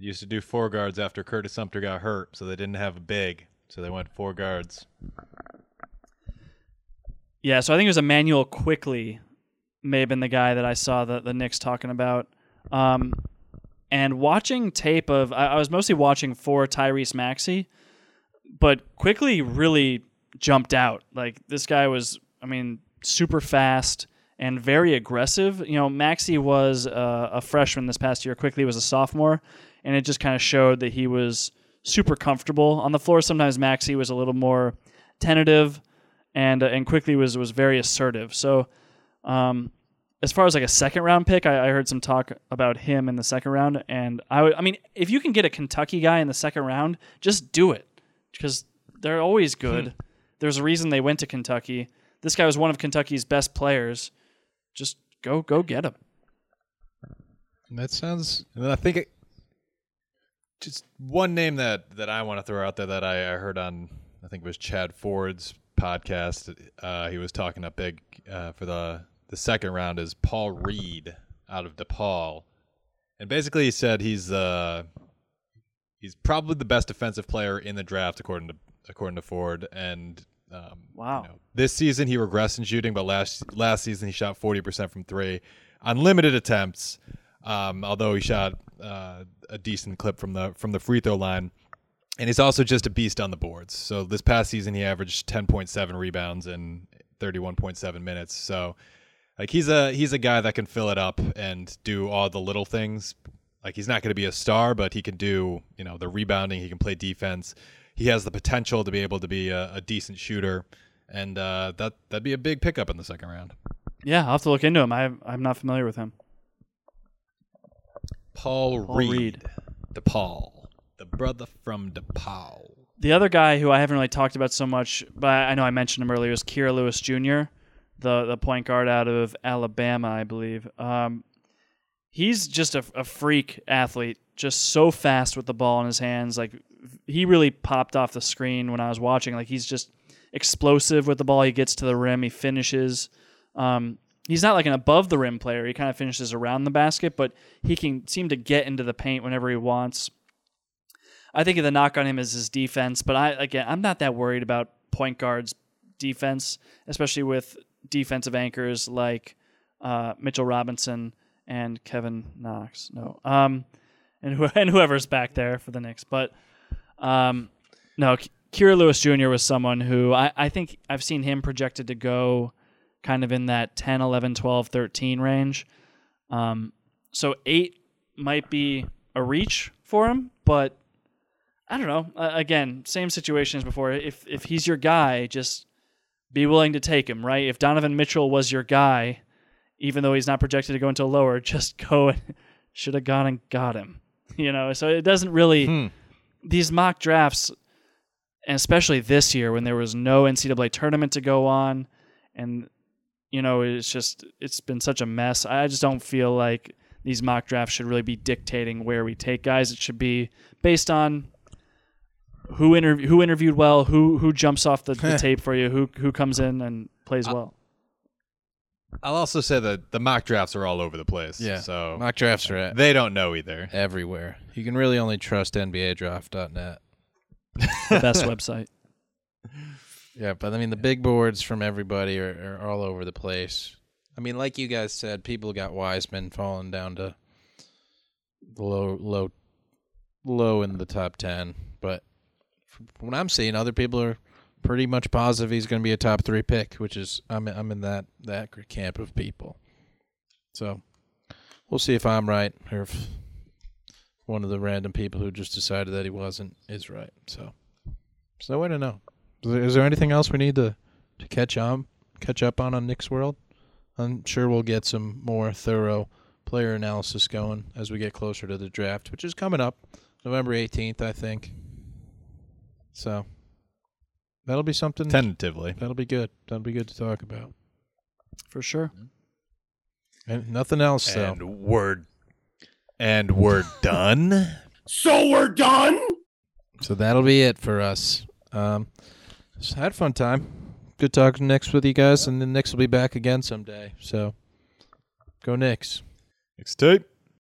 Used to do four guards after Curtis Sumpter got hurt, so they didn't have a big, so they went four guards. Yeah, so I think it was Immanuel Quickley, may have been the guy that I saw the the Knicks talking about. Um, and watching tape of, I, I was mostly watching for Tyrese Maxey, but Quickly really jumped out. Like this guy was, I mean, super fast and very aggressive. You know, Maxey was uh, a freshman this past year. Quickley was a sophomore, and it just kind of showed that he was super comfortable on the floor. Sometimes Maxey was a little more tentative and uh, and Quickley was was very assertive. So, um, as far as like a second round pick, I, I heard some talk about him in the second round, and I would, I mean, if you can get a Kentucky guy in the second round, just do it because they're always good. There's a reason they went to Kentucky. This guy was one of Kentucky's best players. Just go go get him. That sounds I think it, just one name that that I want to throw out there that I, I heard on I think it was Chad Ford's podcast. Uh, he was talking up big uh, for the the second round is Paul Reed out of DePaul, and basically he said he's uh he's probably the best defensive player in the draft according to according to Ford and. Um, Wow. you know, this season he regressed in shooting, but last last season he shot forty percent from three on limited attempts. Um, although he shot uh, a decent clip from the from the free throw line, and he's also just a beast on the boards. So this past season he averaged ten point seven rebounds in thirty one point seven minutes. So like he's a he's a guy that can fill it up and do all the little things. Like he's not going to be a star, but he can do you know the rebounding. He can play defense. He has the potential to be able to be a, a decent shooter, and uh, that that'd be a big pickup in the second round. Yeah, I'll have to look into him. I, I'm not familiar with him. Paul, Paul Reed, Reed. DePaul, the brother from DePaul. The other guy who I haven't really talked about so much, but I know I mentioned him earlier, is Kira Lewis Jr., the the point guard out of Alabama, I believe. Um, he's just a, a freak athlete, just so fast with the ball in his hands. Like he really popped off the screen when I was watching. Like he's just explosive with the ball. He gets to the rim, he finishes. Um, he's not like an above the rim player. He kind of finishes around the basket, but he can seem to get into the paint whenever he wants. I think the knock on him is his defense, but I again I'm not that worried about point guards defense, especially with defensive anchors like uh, Mitchell Robinson and Kevin Knox. No, um, and who, [LAUGHS] and whoever's back there for the Knicks, but um, no, Kira Lewis Jr. was someone who I, I think I've seen him projected to go kind of in that 10, 11, 12, 13 range. Um, so eight might be a reach for him, but I don't know. Uh, again, same situation as before. If if he's your guy, just be willing to take him, right? If Donovan Mitchell was your guy, even though he's not projected to go into lower, [LAUGHS] just go and should have gone and got him. You know, so it doesn't really Hmm. These mock drafts, and especially this year when there was no NCAA tournament to go on, and you know it's just it's been such a mess. I just don't feel like these mock drafts should really be dictating where we take guys. It should be based on who interv- who interviewed well, who who jumps off the, the [LAUGHS] tape for you, who who comes in and plays well. I'll also say that the mock drafts are all over the place. Yeah. So Mock drafts are at they don't know either. everywhere. You can really only trust NBADraft.net. The best website. [LAUGHS] Yeah, but I mean the big boards from everybody are, are all over the place. I mean, like you guys said, people got Wiseman falling down to the low, low, low in the top ten. But from what I'm seeing, other people are pretty much positive he's going to be a top three pick, which is I'm I'm in that that camp of people. So we'll see if I'm right or if one of the random people who just decided that he wasn't is right. So, so no way to know. Is there, is there anything else we need to, to catch on catch up on on Knicks World? I'm sure we'll get some more thorough player analysis going as we get closer to the draft, which is coming up November 18th, I think. So that'll be something. Tentatively. That'll be good. That'll be good to talk about. For sure. And nothing else though. And we're and we're [LAUGHS] done. So we're done? So that'll be it for us. Um, just had a fun time. Good talking Knicks with you guys, and the Knicks will be back again someday. So go Knicks. Next tape.